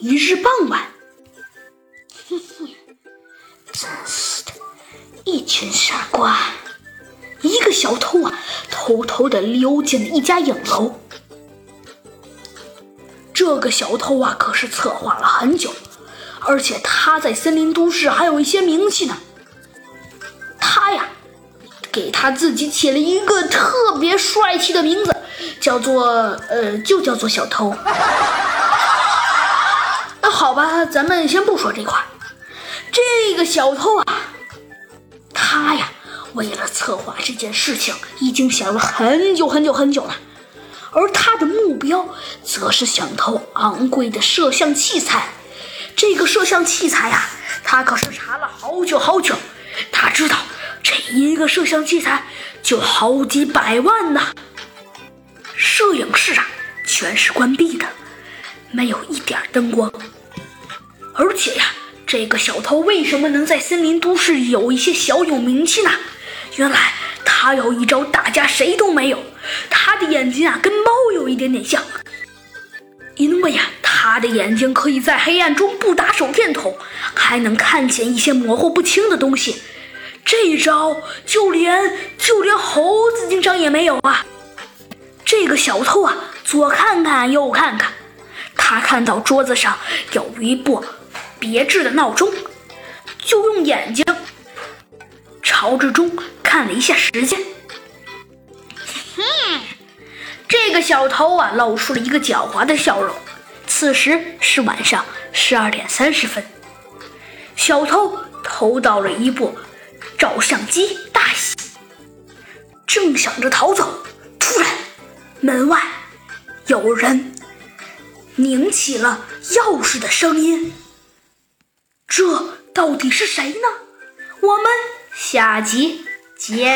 一日傍晚，嘿嘿，真是的，一群傻瓜！一个小偷啊，偷偷的溜进了一家影楼。这个小偷啊，可是策划了很久，而且他在森林都市还有一些名气呢。他呀，给他自己起了一个特别帅气的名字，叫做呃，就叫做小偷。好吧，咱们先不说这块。这个小偷啊，他呀，为了策划这件事情，已经想了很久很久很久了。而他的目标，则是想偷昂贵的摄像器材。这个摄像器材呀，他可是查了好久好久。他知道，这一个摄像器材就好几百万呢。摄影室啊，全是关闭的，没有一点灯光。而且呀，这个小偷为什么能在森林都市有一些小有名气呢？原来他有一招大家谁都没有。他的眼睛啊，跟猫有一点点像，因为呀，他的眼睛可以在黑暗中不打手电筒，还能看见一些模糊不清的东西。这一招就连就连猴子警长也没有啊！这个小偷啊，左看看右看看，他看到桌子上有一部别致的闹钟，就用眼睛朝着钟看了一下时间。这个小偷啊，露出了一个狡猾的笑容。此时是晚上十二点三十分，小偷偷到了一部照相机，大喜，正想着逃走，突然门外有人拧起了钥匙的声音。这到底是谁呢？我们下集见。